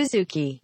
Suzuki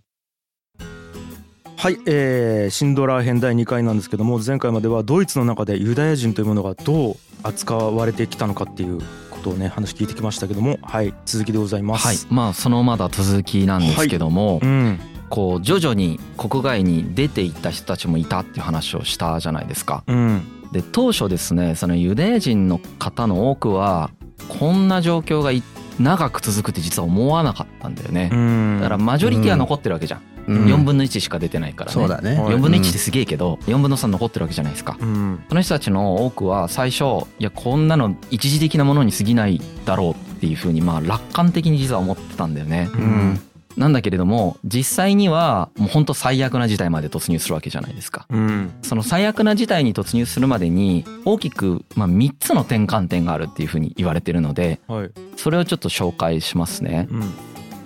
はい、えー、シンドラー編第2回なんですけども前回まではドイツの中でユダヤ人というものがどう扱われてきたのかっていうことをね話聞いてきましたけどもはい続きでございます。はいまあそのまだ続きなんですけども、うん。こう徐々に国外に出ていった人たちもいたっていう話をしたじゃないですか。うん。で当初ですねそのユダヤ人の方の多くはこんな状況がい長く続くって実は思わなかったんだよねう。んだからマジョリティは残ってるわけじゃん。うん4分の1しか出てないからね。そうだねはい4分の1ってすげえけど4分の3残ってるわけじゃないですか。うんその人たちの多くは最初いやこんなの一時的なものに過ぎないだろうっていうふうにまあ楽観的に実は思ってたんだよね。うんなんだけれども実際にはもう本当最悪な事態まで突入するわけじゃないですか。うんその最悪な事態に突入するまでに大きくまあ3つの転換点があるっていうふうに言われてるのではいそれをちょっと紹介しますね。うん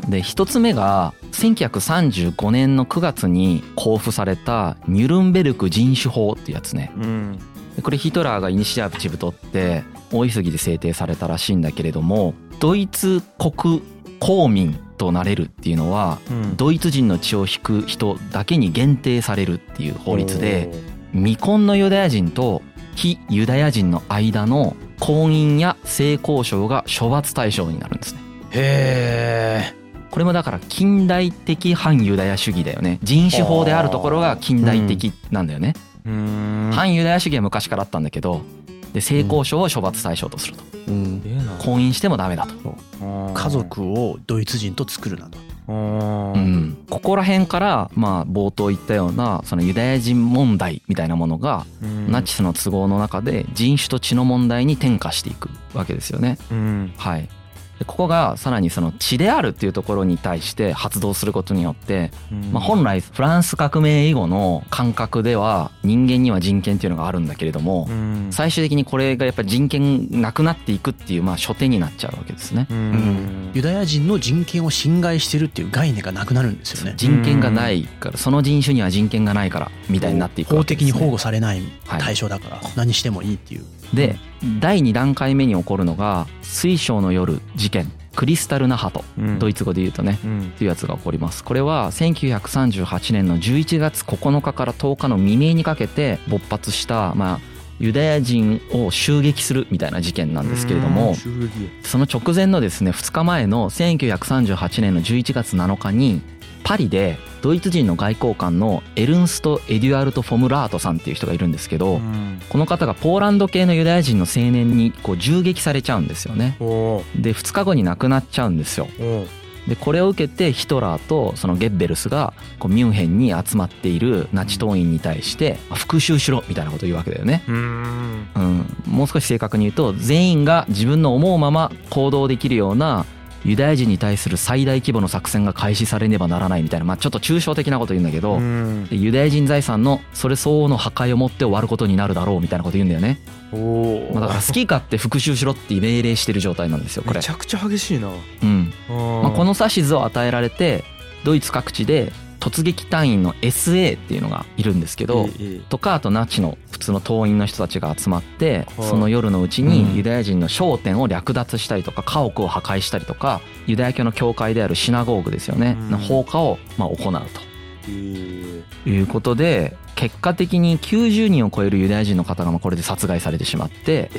で1つ目が1935年の9月に公布されたニュルンベルク人種法ってやつね。うんでこれヒトラーがイニシアチブ取って大急ぎで制定されたらしいんだけれどもドイツ国公民となれるっていうのはうん。ドイツ人の血を引く人だけに限定されるっていう法律で未婚のユダヤ人と非ユダヤ人の間の婚姻や性交渉が処罰対象になるんですね。へこれもだから近代的反ユダヤ主義だよね。人種法であるところが近代的なんだよね。えうん。反ユダヤ主義は昔からあったんだけどで性交渉を処罰対象とすると。うん。婚姻してもダメだと、家族をドイツ人と作るなと。うんうん、ここら辺からまあ冒頭言ったようなそのユダヤ人問題みたいなものがうん。ナチスの都合の中で人種と血の問題に転化していくわけですよね。うん。はい。でここがさらにその血であるっていうところに対して発動することによって、うん。まあ、本来フランス革命以後の感覚では人間には人権っていうのがあるんだけれども、うん。最終的にこれがやっぱり人権なくなっていくっていうまあ初手になっちゃうわけですね。うん。ユダヤ人の人権を侵害してるっていう概念がなくなるんですよね。人権がないからその人種には人権がないからみたいになっていく法わけです、ね、的に保護されないはい対象だから何してもいいっていうで第2段階目に起こるのが水晶の夜事件。クリスタルナハト。うん。ドイツ語で言うとねうん。っていうやつが起こります。これは1938年の11月9日から10日の未明にかけて勃発したまあユダヤ人を襲撃するみたいな事件なんですけれどうんもその直前のですね2日前の1938年の11月7日にパリでドイツ人の外交官のエルンスト・エデュアルト・フォムラートさんっていう人がいるんですけど、うんこの方がポーランド系のユダヤ人の青年にこう銃撃されちゃうんですよね。で2日後に亡くなっちゃうんですよ。でこれを受けてヒトラーとそのゲッベルスがこうミュンヘンに集まっているナチ党員に対してまあ復讐しろみたいなことを言うわけだよね。うんうん、もう少し正確に言うと全員が自分の思うまま行動できるようなユダヤ人に対する最大規模の作戦が開始されねばならないみたいな、まあ、ちょっと抽象的なこと言うんだけど、ユダヤ人財産のそれ相応の破壊をもって終わることになるだろうみたいなこと言うんだよね、おー。まあ、だから好き勝手復讐しろって命令してる状態なんですよこれ。めち、ゃくちゃ激しいな。うん。ままあ、この指図を与えられてドイツ各地で突撃隊員の SA っていうのがいるんですけど、とかあとナチの普通の党員の人たちが集まってはい。その夜のうちうん。にユダヤ人の商店を略奪したりとか家屋を破壊したりとかユダヤ教の教会であるシナゴーグですよね。うん。の放火をまあ行うと。いうことで結果的に90人を超えるユダヤ人の方がまあこれで殺害されてしまって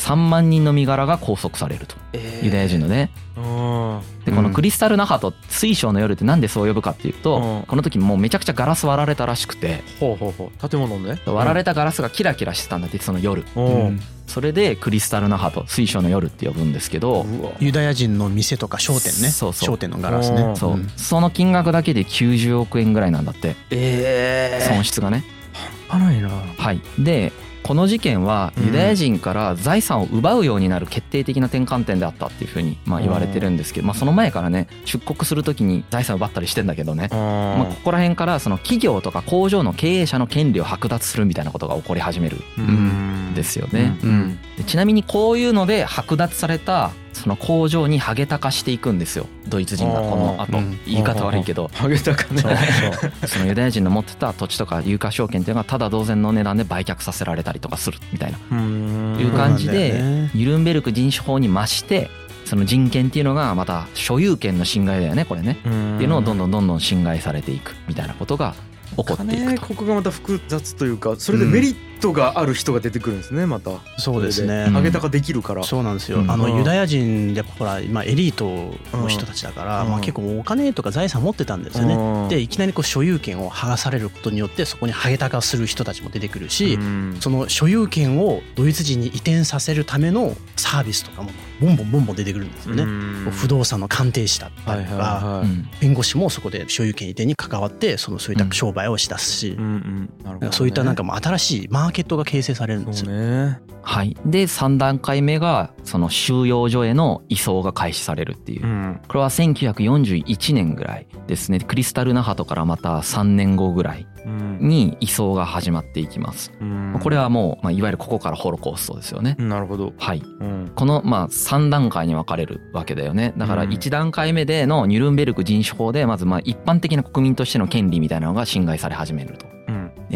3万人の身柄が拘束されると。ユダヤ人のね。あでこのクリスタルナハト水晶の夜ってなんでそう呼ぶかっていうとうん。この時もうめちゃくちゃガラス割られたらしくて。ーほうほうほう。建物ね。割られたガラスがキラキラしてたんだってその夜。それでクリスタルナハト水晶の夜って呼ぶんですけどユダヤ人の店とか商店ね。そうそう。商店のガラスね。そううん。その金額だけで90億円ぐらいなんだって。え損失がね。半端ないな。はい。でこの事件はうん。ユダヤ人から財産を奪うようになる決定的な転換点であったっていうふうにまあ言われてるんですけど、まあ、その前からね出国する時に財産を奪ったりしてんだけどね。まあ、ここら辺からその企業とか工場の経営者の権利を剥奪するみたいなことが起こり始めるんですよね。うん。でちなみにこういうので剥奪されたその工場にハゲタカしていくんですよ。ドイツ人がこの後。うん。言い方悪いけど。ハゲタカね。そのユダヤ人の持ってた土地とか有価証券っていうのがただ同然の値段で売却させられたりとかするみたいな。うん。いう感じでニュルンベルク人種法に増してその人権っていうのがまた所有権の侵害だよねこれね。っていうのをどんどんどんどん侵害されていくみたいなことが起こっていねくと。ここがまた複雑というかそれでメリットがある人が出てくるんですねまた。そうですね。うん。ハゲタカできるから。そうなんですよ、うん。あのうん。ユダヤ人やっぱほら今エリートの人たちだから、うん。まあ、結構お金とか財産持ってたんですよね。うん。でいきなりこう所有権を剥がされることによってそこにハゲタカする人たちも出てくるし、うん。その所有権をドイツ人に移転させるためのサービスとかもボンボンボンボン出てくるんですよね。不動産の鑑定士だったはいはいりとか、はい。うん弁護士もそこで所有権移転に関わってそのそういった商売をしだすし、うんうんなるほどね。そういったなんかもう新しいマーケットが形成されるんですよ。ね。はい、で3段階目がその収容所への移送が開始されるっていう。うん。これは1941年ぐらいですね。クリスタルナハトからまた3年後ぐらいうん。に移送が始まっていきます。うん。これはもう、まあ、いわゆるここからホロコーストですよね。なるほど。はい。うん。このまあ3段階に分かれるわけだよね。だからうん。1段階目でのニュルンベルク人種法でまずまあ一般的な国民としての権利みたいなのが侵害され始めると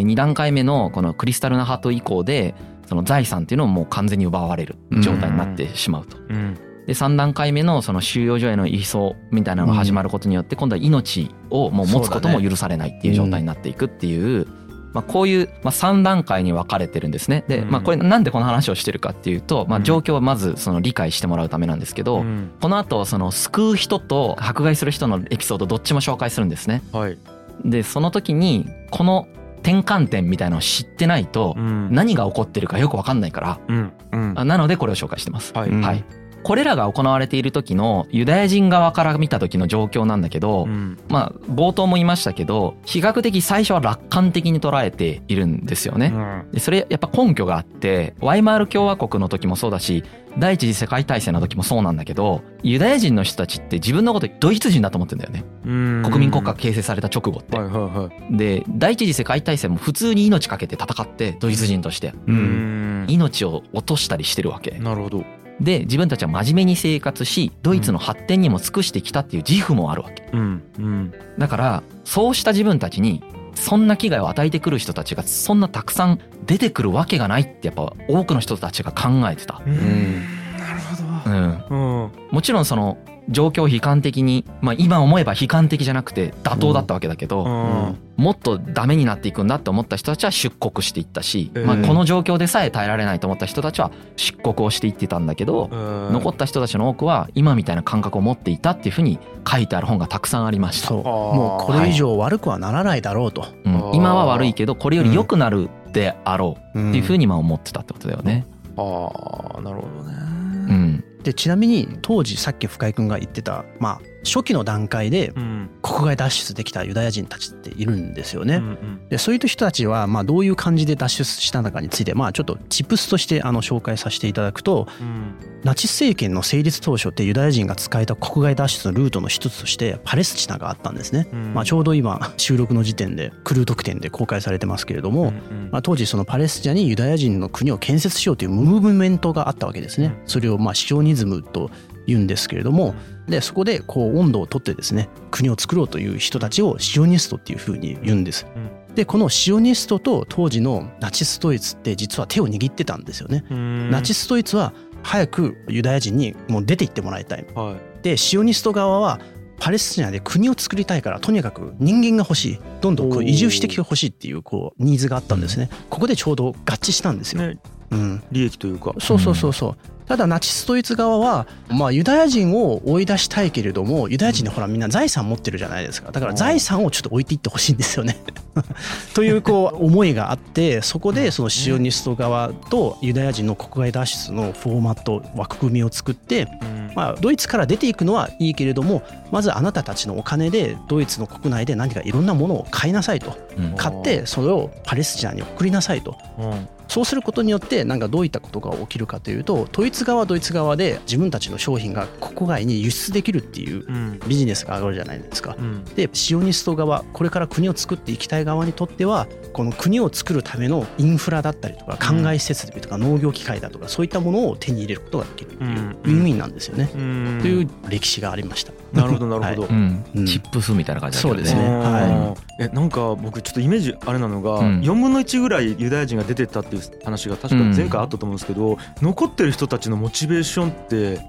2段階目のこのクリスタルナハト以降でその財産っていうのももう完全に奪われる状態になってしまうと。うんで3段階目のその収容所への移送みたいなのが始まることによって今度は命をもう持つことも許されないっていう状態になっていくっていう。まあ、こういうまあ3段階に分かれてるんですね。で、まあ、これなんでこの話をしてるかっていうと、まあ、状況はまずその理解してもらうためなんですけど、うんこの後その救う人と迫害する人のエピソードどっちも紹介するんですね。はいでその時にこの転換点みたいなのを知ってないとうん。何が起こってるかよく分かんないからうん。うん。あなのでこれを紹介してます。はい。うんはい、これらが行われている時のユダヤ人側から見た時の状況なんだけど、うん。まあ冒頭も言いましたけど比較的最初は楽観的に捉えているんですよね。うん。でそれやっぱ根拠があってワイマール共和国の時もそうだし第一次世界大戦の時もそうなんだけどユダヤ人の人たちって自分のことドイツ人だと思ってんだよね。うん。国民国家形成された直後って。はいはいはい。で第一次世界大戦も普通に命かけて戦ってドイツ人として。うん。命を落としたりしてるわけ。なるほどで自分たちは真面目に生活しドイツの発展にも尽くしてきたっていう自負もあるわけ。うんうん。だからそうした自分たちにそんな危害を与えてくる人たちがそんなたくさん出てくるわけがないってやっぱ多くの人たちが考えてた、うん。ん。なるほうん、どうん。もちろんその状況を悲観的に、まあ、今思えば悲観的じゃなくて妥当だったわけだけど、うん。もっとダメになっていくんだって思った人たちは出国していったし、えーまあ、この状況でさえ耐えられないと思った人たちは出国をしていってたんだけど、うん。残った人たちの多くは今みたいな感覚を持っていたっていうふうに書いてある本がたくさんありました。もうこれ以上悪くはならないだろうと、うん。あー。今は悪いけどこれより良くなるであろうっっていうふうにまあ思ってたってことだよね。ああなるほどね。うん、でちなみに当時さっき深井君が言ってた、まあ、初期の段階でうん国外脱出できたユダヤ人たちっているんですよね。うんでそういう人たちはまあどういう感じで脱出したのかについてまあちょっとチップスとしてあの紹介させていただくとうんナチス政権の成立当初ってユダヤ人が使えた国外脱出のルートの一つとしてパレスチナがあったんですね。うんまあ、ちょうど今収録の時点でクルー特典で公開されてますけれども、うんうんまあ、当時そのパレスチナにユダヤ人の国を建設しようというムーブメントがあったわけですね。それをまあシオニズムと言うんですけれどもでそこでこう温度をとってですね国を作ろうという人たちをシオニストっていうふうに言うんです。でこのシオニストと当時のナチスドイツって実は手を握ってたんですよね。うん。ナチスドイツは早くユダヤ人にもう出て行ってもらいたい。はい。でシオニスト側はパレスチナで国を作りたいからとにかく人間が欲しい。どんどんこう移住してきてほしいっていうこうニーズがあったんですね。ここでちょうど合致したんですよ、ね。うん、利益というか。そうそうそうそうただナチスドイツ側はまあユダヤ人を追い出したいけれどもユダヤ人ってほらみんな財産持ってるじゃないですか。だから財産をちょっと置いていってほしいんですよね。というこう思いがあってそこでそのシオニスト側とユダヤ人の国外脱出のフォーマット枠組みを作ってうん。まあ、ドイツから出ていくのはいいけれどもまずあなたたちのお金でドイツの国内で何かいろんなものを買いなさいと。うん。買ってそれをパレスチナに送りなさいと。うんそうすることによってなんかどういったことが起きるかというとドイツ側はドイツ側で自分たちの商品が国外に輸出できるっていううん。ビジネスが上がるじゃないですか。うん。でシオニスト側これから国を作っていきたい側にとってはこの国を作るためのインフラだったりとか灌漑設備とか農業機械だとかそういったものを手に入れることができるっていううん。ウィンウィンなんですよね。うん。という歴史がありました。なるほどなるほど。うん。うん。チップスみたいな感じだけどそうですね。はえなんか僕ちょっとイメージあれなのが、うん。4分の1ぐらいユダヤ人が出てったっていう話が確か前回あったと思うんですけど、残ってる人たちのモチベーションって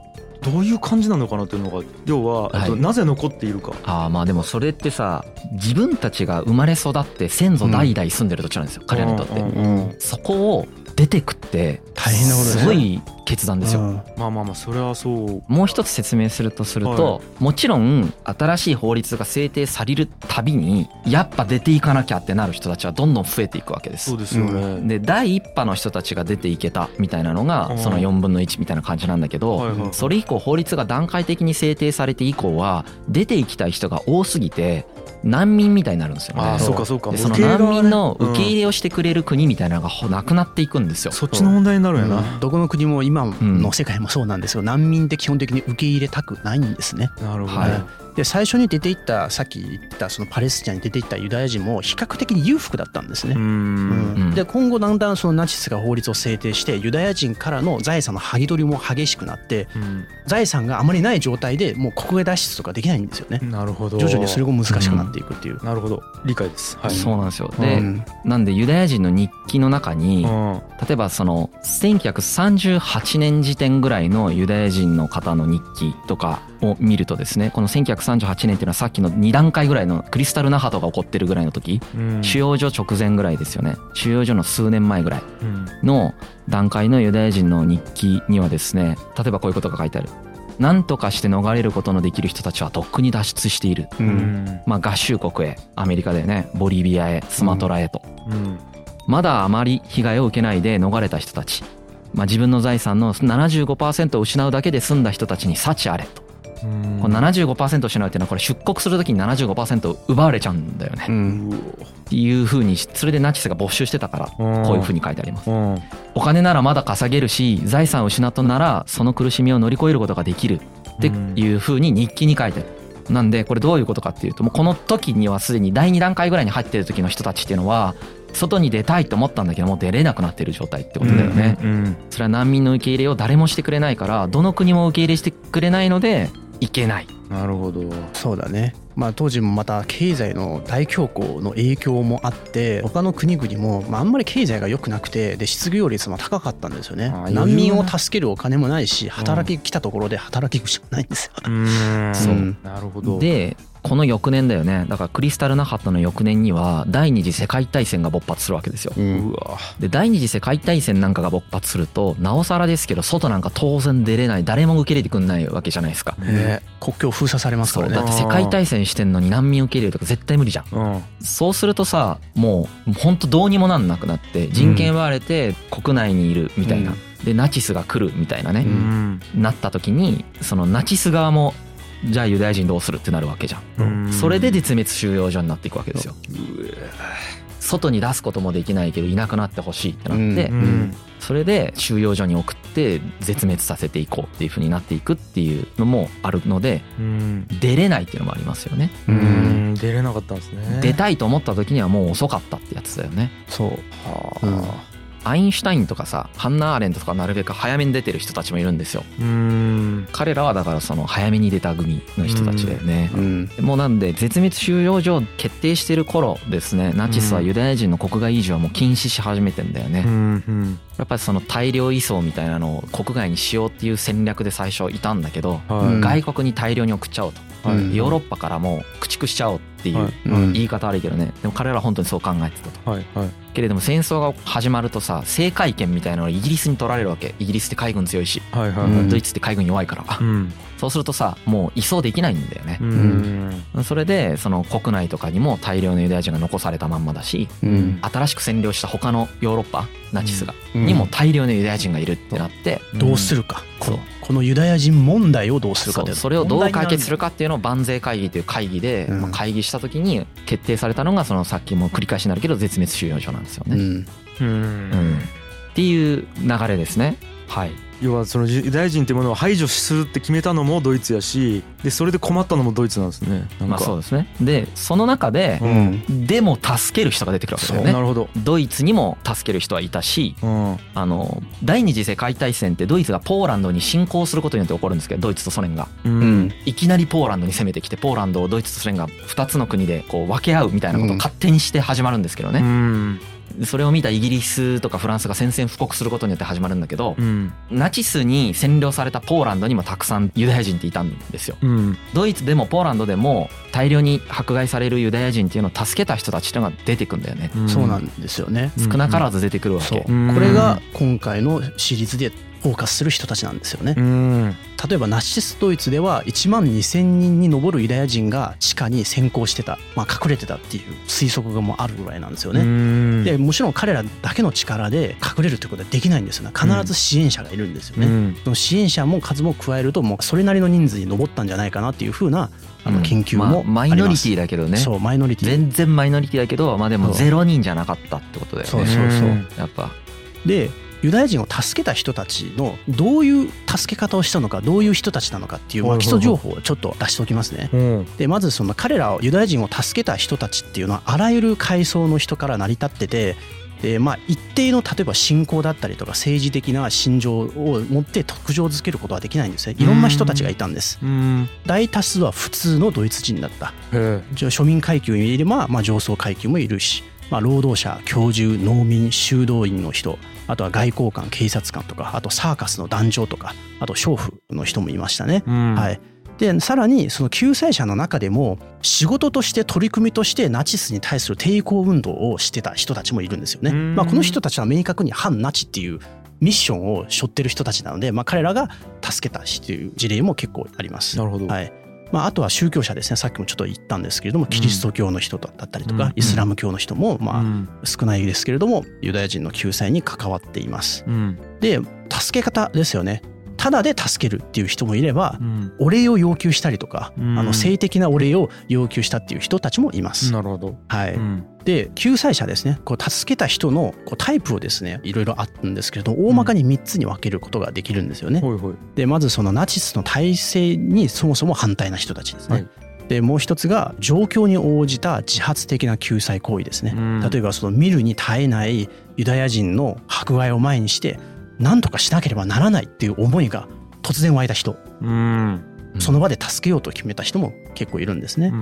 どういう感じなのかなっていうのが要は、はい。えっとなぜ残っているか。ああまあでもそれってさ自分たちが生まれ育って先祖代々住んでる土地なんですよ、彼らにとって、うんうんそこを出てくって大変なことですねすごい決断ですよ、うん。まあまあまあそれはそう。もう一つ説明するとすると、もちろん新しい法律が制定されるたびにやっぱ出ていかなきゃってなる人たちはどんどん増えていくわけです。そう。ですよね、で第一波の人たちが出ていけたみたいなのうん。がその4分の1みたいな感じなんだけど、はいはい。それ以降法律が段階的に制定されて以降は出ていきたい人が多すぎて難民みたいになるんですよね。ああそう。かそうか。でその難民の受け入うんれをしてくれる国みたいなのがほなくなっていくんですよ。そっちの問題になるんやな、どこの国も今の世界もそうなんですよ。難民って基本的に受け入れたくないんですね。なるほど、はい。ねで最初に出ていったさっき言ったそのパレスチナに出ていったユダヤ人も比較的に裕福だったんですね。う。ん。うん。で今後だんだんそのナチスが法律を制定してユダヤ人からの財産の剥ぎ取りも激しくなってうん。財産があまりない状態でもう国外脱出とかできないんですよね。なるほど。徐々にそれが難しくなっていくっていう。なるほど。理解です。はい。そうなんですよ。うで、うん。なんでユダヤ人の日記の中にうん。例えばその1938年時点ぐらいのユダヤ人の方の日記とかを見るとですねこの1938年っていうのはさっきの2段階ぐらいのクリスタルナハトが起こってるぐらいの時うん。収容所直前ぐらいですよね。収容所の数年前ぐらいうんの段階のユダヤ人の日記にはですね例えばこういうことが書いてある。何とかして逃れることのできる人たちはとっくに脱出している。ううん。んまあ合衆国へアメリカでね。ボリビアへスマトラへと。うん。まだあまり被害を受けないで逃れた人たち、まあ、自分の財産の75%を失うだけで済んだ人たちに幸あれと、うんこの75%失うっていうのはこれ出国するときに75%奪われちゃうんだよね、うっんていうふうにそれでナチスが没収してたからうん。こういうふうに書いてあります。うん。お金ならまだ稼げるし財産を失ったならその苦しみを乗り越えることができる。っていうふうに日記に書いてある。なんでこれどういうことかっていうともうこの時にはすでに第2段階ぐらいに入ってる時の人たちっていうのは外に出たいと思ったんだけどもう出れなくなってる状態ってことだよね、うん。それは難民の受け入れを誰もしてくれないからどの国も受け入れしてくれないので行けない。なるほど。そうだね。まあ当時もまた経済の大恐慌の影響もあって他の国々もまああんまり経済が良くなくてで失業率も高かったんですよね。難民を助けるお金もないし働き来たところで働き口もないんですようん。そう。なるほど。でこの翌年だよね。だからクリスタル・ナハットの翌年には第二次世界大戦が勃発するわけですよ。うで第二次世界大戦なんかが勃発するとなおさらですけど外なんか当然出れない誰も受け入れてくんないわけじゃないですか。ね。国境封鎖されますからね。だって世界大戦してんのに難民受け入れるとか絶対無理じゃん。うん。そうするとさもうほんとどうにもなんなくなって人権奪われて国内にいるみたいな、うん。でナチスが来るみたいなね。う、ん。なった時にそのナチス側もじゃあユダヤ人どうするってなるわけじゃん、うん。それで絶滅収容所になっていくわけですよ。外に出すこともできないけどいなくなってほしいってなって、それで収容所に送って絶滅させていこうっていう風になっていくっていうのもあるのでうん。出れないっていうのもありますよね、出れなかったんですね。出たいと思った時にはもう遅かったってやつだよね。そう。はうんアインシュタインとかさハンナ・アーレントとかなるべく早めに出てる人たちもいるんですよ。うん。彼らはだからその早めに出た組の人たちだよね、うん。もうなんで絶滅収容所決定してる頃ですね。ナチスはユダヤ人の国外移住はもう禁止し始めてんだよね、うんうんやっぱりその大量移送みたいなのを国外にしようっていう戦略で最初いたんだけど、はい。うん外国に大量に送っちゃおうと、はい。うんヨーロッパからもう駆逐しちゃおうっていう、言い方悪いけどね。でも彼らは本当にそう考えてたと。はいはい。けれども戦争が始まるとさ制海権みたいなのがイギリスに取られるわけ。イギリスって海軍強いし。はいはいうんドイツって海軍弱いから、うんそうするとさもう移送できないんだよね。う、ん。それでその国内とかにも大量のユダヤ人が残されたまんまだしうん。新しく占領した他のヨーロッパナチスが、うん。にも大量のユダヤ人がいるってなって、どうするか。こそう。のこのユダヤ人問題をどうするかそう。それをどう解決するかかっていうのを万税会議という会議で、うん。まあ会議した時に決定されたのがそのさっきも繰り返しになるけど絶滅収容所なんですよね。うん。うん。うん。っていう流れですね。はい、要はそのユダヤ人っていうものを排除するって決めたのもドイツやしでそれで困ったのもドイツなんですね。まあそうですね。でその中でう、ん。でも助ける人が出てくるわけだよね。なるほど。ドイツにも助ける人はいたしうん。あの第二次世界大戦ってドイツがポーランドに侵攻することによって起こるんですけどドイツとソ連が。ううん。んいきなりポーランドに攻めてきてポーランドをドイツとソ連が2つの国でこう分け合うみたいなことを勝手にして始まるんですけどね、うんそれを見たイギリスとかフランスが宣戦布告することによって始まるんだけどうん。ナチスに占領されたポーランドにもたくさんユダヤ人っていたんですよ。うん。ドイツでもポーランドでも大量に迫害されるユダヤ人っていうのを助けた人たちっていうのが出てくんだよね。そうなんですよね。少なからず出てくるわけ。うん。これが今回のシリーズでフォーカスする人たちなんですよね。う。ん。例えばナチスドイツでは1万2,000人に上るユダヤ人が地下に先行してた、まあ、隠れてたっていう推測がもうあるぐらいなんですよね。ねでもちろん彼らだけの力で隠れるということはできないんですよね。必ず支援者がいるんですよね。うん。その支援者も数も加えるともうそれなりの人数に上ったんじゃないかなっていうふうなあの研究もありまあマイノリティだけどね。そうマイノリティ。全然マイノリティだけどまあでもそう。ゼロ人じゃなかったってことだよね。そうそうそう。うんやっぱ。でユダヤ人を助けた人たちのどういう助け方をしたのかどういう人たちなのかっていう、まあ、基礎情報をちょっと出しておきますね。うん。でまずその彼らをユダヤ人を助けた人たちっていうのはあらゆる階層の人から成り立っててでまあ一定の例えば信仰だったりとか政治的な心情を持って特徴づけることはできないんですね。いろんな人たちがいたんです。うん。大多数は普通のドイツ人だった。へじゃあ庶民階級もいれば、まあ、上層階級もいるし、まあ、労働者教授農民修道院の人あとは外交官警察官とかあとサーカスの団長とかあと娼婦の人もいましたね。えうんはい、でさらにその救済者の中でも仕事として取り組みとしてナチスに対する抵抗運動をしてた人たちもいるんですよね。うんまあ、この人たちは明確に反ナチっていうミッションを背負ってる人たちなので、まあ、彼らが助けたっていう事例も結構あります。なるほどはいまあ、あとは宗教者ですね。さっきもちょっと言ったんですけれどもキリスト教の人だったりとか、うん。イスラム教の人もまあうん。少ないですけれどもユダヤ人の救済に関わっています。うん。で助け方ですよね。ただで助けるっていう人もいればうん。お礼を要求したりとか、うん。あの性的なお礼を要求したっていう人たちもいます。なるほど。はい。うんで救済者ですね。こう助けた人のこうタイプをですねいろいろあったんですけれど大まかに3つに分けることができるんですよね。ほいほい。でまずそのナチスの体制にそもそも反対な人たちですね。はい。でもう一つが状況に応じた自発的な救済行為ですね。うん。例えばその見るに耐えないユダヤ人の迫害を前にして何とかしなければならないっていう思いが突然湧いた人。うんその場で助けようと決めた人も結構いるんですね。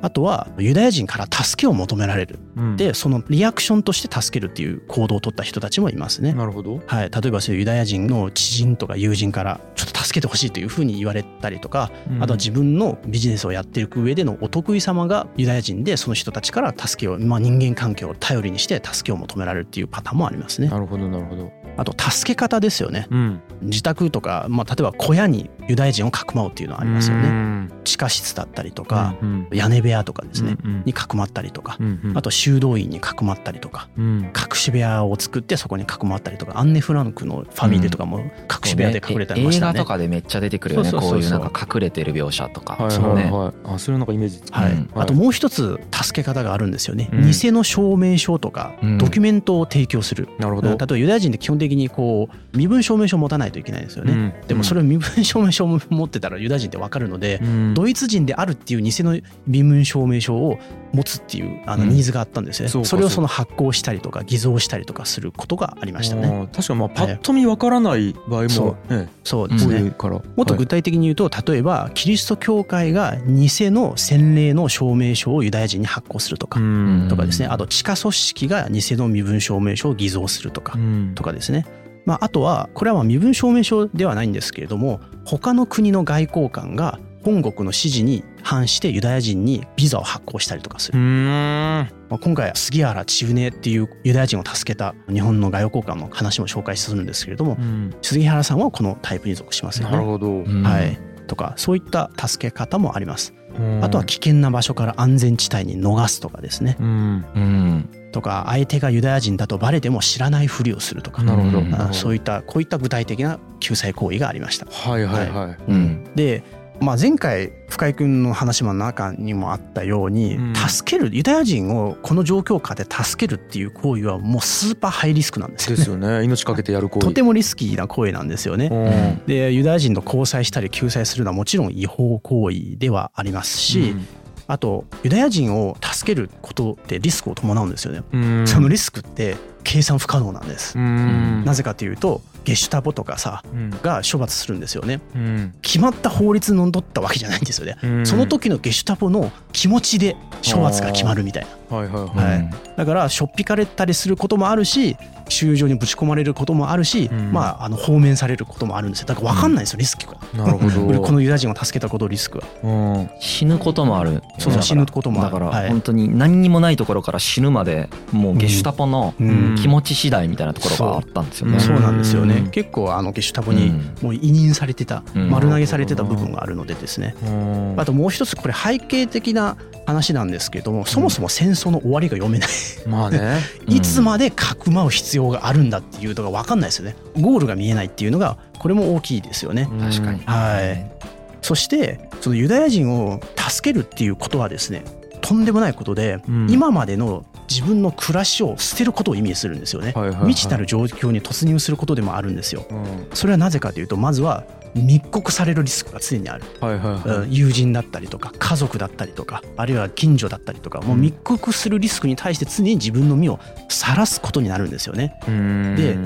あとはユダヤ人から助けを求められる。うんでそのリアクションとして助けるっていう行動を取った人たちもいますね。なるほどはい、例えばそういうユダヤ人の知人とか友人からちょっと助けてほしいというふうに言われたりとか、うんあとは自分のビジネスをやっていく上でのお得意様がユダヤ人でその人たちから助けを、まあ、人間関係を頼りにして助けを求められるっていうパターンもありますね。なるほどなるほどあと助け方ですよね。うん。自宅とか、まあ、例えば小屋にユダヤ人をかくまうっていうのはありますよね。ね地下室だったりとか、うん屋根部屋とかですね、うんうん。にかくまったりとか、うんうん。あと修道院にかくまったりとかうん。隠し部屋を作ってそこにかくまったりとかアンネ・フランクのファミリーとかも隠し部屋で隠れたりましたね。映画とかでめっちゃ出てくるよねそうそうそうそう。こういうなんか隠れてる描写とか。はいそうねはい。はいあそれなんかイメージつくはい。うんあともう一つ助け方があるんですよね、うん。偽の証明書とかうん。ドキュメントを提供する、なるほど。例えばユダヤ人って基本的にこう身分証明書を持たないといけないんですよね、うん。でもそれを身分証明書を持ってたらユダヤ人って分かるので、うん。ドイツ人であるっていう偽の身分証明書を持つっていうあのうん。ニーズがあったんですよね、そうかそれをその発行したりとか偽造したりとかすることがありましたね。確かにまあパッと見わからない場合そもね。そうですね、もっと具体的に言うと例えばキリスト教会が偽の洗礼の証明書をユダヤ人に発行するとか、うん。とかですね。あと地下組織が偽の身分証明書を偽造するとか、うん。とかですね、まあ、あとはこれはまあ身分証明書ではないんですけれども他の国の外交官が本国の指示に反してユダヤ人にビザを発行したりとかすうる、ん。まあ、今回杉原千畝っていうユダヤ人を助けた日本の外交官の話も紹介するんですけれどもうん。杉原さんはこのタイプに属しますよね。なるほど。うん。はい、とかそういった助け方もあります。うん。あとは危険な場所から安全地帯に逃すとかですね。うん。うんとか相手がユダヤ人だとバレても知らないふりをするとか、なるほど。うんあそういったこういった具体的な救済行為がありました。はいはいはい。うん。で、まあ、前回深井君の話の中にもあったように、うん。助けるユダヤ人をこの状況下で助けるっていう行為はもうスーパーハイリスクなんですよね。ですよね。命かけてやる行為。とてもリスキーな行為なんですよね。うん。でユダヤ人と交際したり救済するのはもちろん違法行為ではありますし、あとユダヤ人を助けることってリスクを伴うんですよね。うんそのリスクって計算不可能なんです。うんなぜかというとゲシュタポとかさうん。が処罰するんですよね。うん。決まった法律にのっとったわけじゃないんですよね、うん。その時のゲシュタポの気持ちで処罰が決まるみたいな。はいはいはい。はい。だからしょっぴかれたりすることもあるし収容所にぶち込まれることもあるし、うん。まああの放免されることもあるんですよ。だから分かんないんですよリスクが、なるほど。俺 このユダヤ人を助けたことリスクは。うん。死ぬこともある。そうそう。死ぬこともある。だからはい。本当に何にもないところから死ぬまでもうゲシュタポのうん。気持ち次第みたいなところがあったんですよね。そうなんですよねうん。結構あのゲシュタポにうん。もう委任されてたうん。丸投げされてた部分があるのでですね。うん。あともう一つこれ背景的な話なんですけどもそもそも戦争の終わりが読めない。まあね。う んいつまでかくまう必要があるんだっていうのが分かんないですよね。ゴールが見えないっていうのがこれも大きいですよね。確かに。はい。そしてそのユダヤ人を助けるっていうことはですねとんでもないことで、うん。今までの自分の暮らしを捨てることを意味するんですよね、はいはいはい。未知なる状況に突入することでもあるんですよ。うん。それはなぜかというとまずは密告されるリスクが常にある、はいはいはい。うん友人だったりとか家族だったりとかあるいは近所だったりとかもう密告するリスクに対して常に自分の身を晒すことになるんですよね。うん。で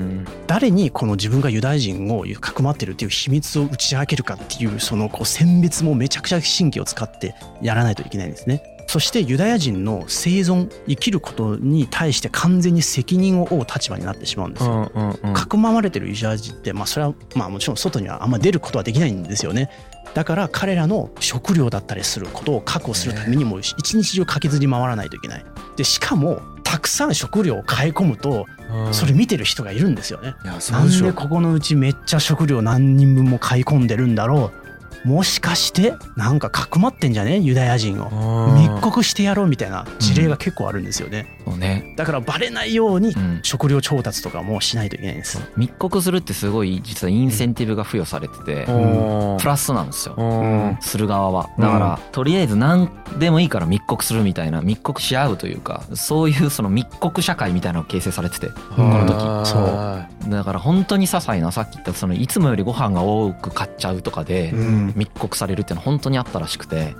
誰にこの自分がユダヤ人をかくまってるっていう秘密を打ち明けるかっていうそのこう選別もめちゃくちゃ神経を使ってやらないといけないんですね。そしてユダヤ人の生存生きることに対して完全に責任を負う立場になってしまうんですうよ。んうんうんかくまわれてるユダヤ人ってまあそれはまあもちろん外にはあんま出ることはできないんですよね。だから彼らの食料だったりすることを確保するためにも一日中駆けずり回らないといけない。でしかもたくさん食料を買い込むとうんそれ見てる人がいるんですよね。なんでここのうちめっちゃ食料何人分も買い込んでるんだろうもしかしてなんかかくまってんじゃね？ユダヤ人を。うん密告してやろうみたいな事例が結構あるんですよね。そうね。だからバレないようにうん。食料調達とかもしないといけないんです。密告するってすごい実はインセンティブが付与されててうん。プラスなんですよ。うん。する側は。だから、とりあえず何でもいいから密告するみたいな密告し合うというかそういうその密告社会みたいなのが形成されててこの時。そう。だから本当に些細なさっき言ったそのいつもよりご飯が多く買っちゃうとかでうん密告されるっていうのは本当にあったらしくて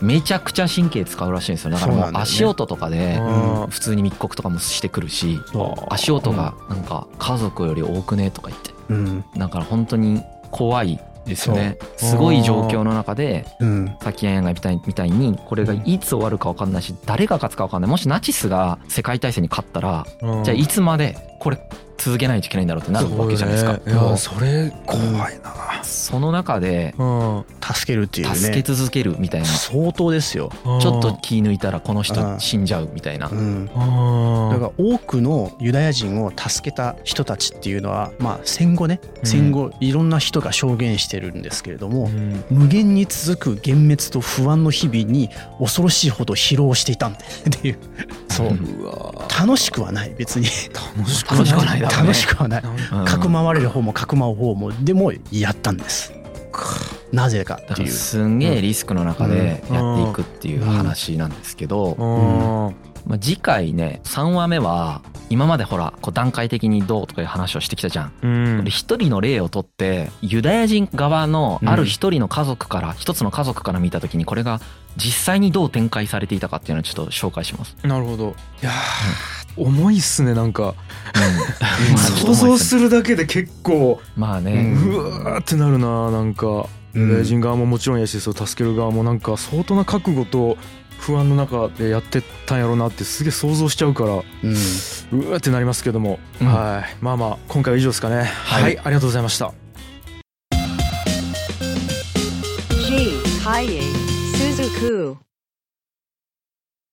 めちゃくちゃ神経使うらしいんですよ。だからもう足音とかでうん。普通に密告とかもしてくるしそ足音がなんか家族より多くねとか言って。だから本当に怖いですよね。すごい状況の中でうん。さっきヤンヤンがみたいみたいにこれがいつ終わるか分かんないし誰が勝つか分かんない。もしナチスが世界大戦に勝ったらうん。じゃあいつまでこれ続けないといけないんだろうってなるわけじゃないですか。そうね。いやそれ怖いなその中でうん。助けるっていうね。助け続けるみたいな。相当ですよ、ちょっと気抜いたらこの人うん。死んじゃうみたいな。うん、うん。だから多くのユダヤ人を助けた人たちっていうのは、まあ、戦後ね。うん。戦後いろんな人が証言してるんですけれども、うん。無限に続く幻滅と不安の日々に恐ろしいほど疲労していたんだっていう。そう。楽しくはない別に。楽しくはない。楽しくはない。うん。かくまわれる方もかくまう方もでもやったんです。なぜかっていう。すんげえリスクの中でやっていくっていう話なんですけど、うん。まあ、次回ね3話目は今までほらこう段階的にどうとかいう話をしてきたじゃん。うん。で一人の例をとってユダヤ人側のある一人の家族から一つの家族から見た時にこれが実際にどう展開されていたかっていうのをちょっと紹介します。なるほど。いやー重いっすねなんか。うん。想像するだけで結構まあね、うわーってなるななんか。うん。ユダヤ人側ももちろんやしそう助ける側もなんか相当な覚悟と不安の中でやってったんやろうなってすげえ想像しちゃうからううんわーってなりますけども、うん。はい。まあまあ今回は以上ですかね。はい、ありがとうございました。G. Kaye Suzuku.